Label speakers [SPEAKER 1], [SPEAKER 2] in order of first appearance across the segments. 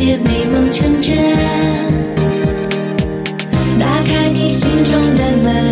[SPEAKER 1] 些美梦成真，打开你心中的门。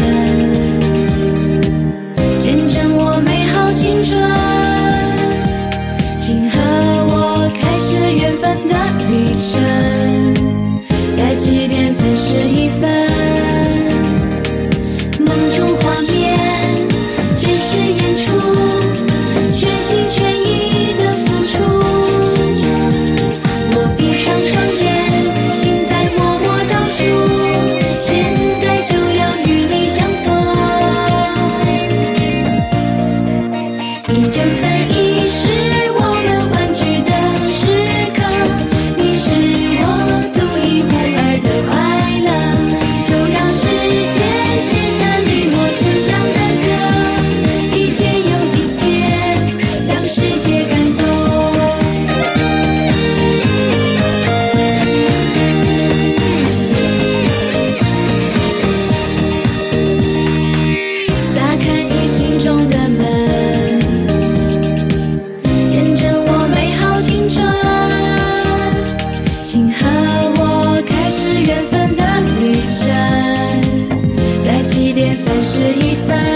[SPEAKER 1] 是一份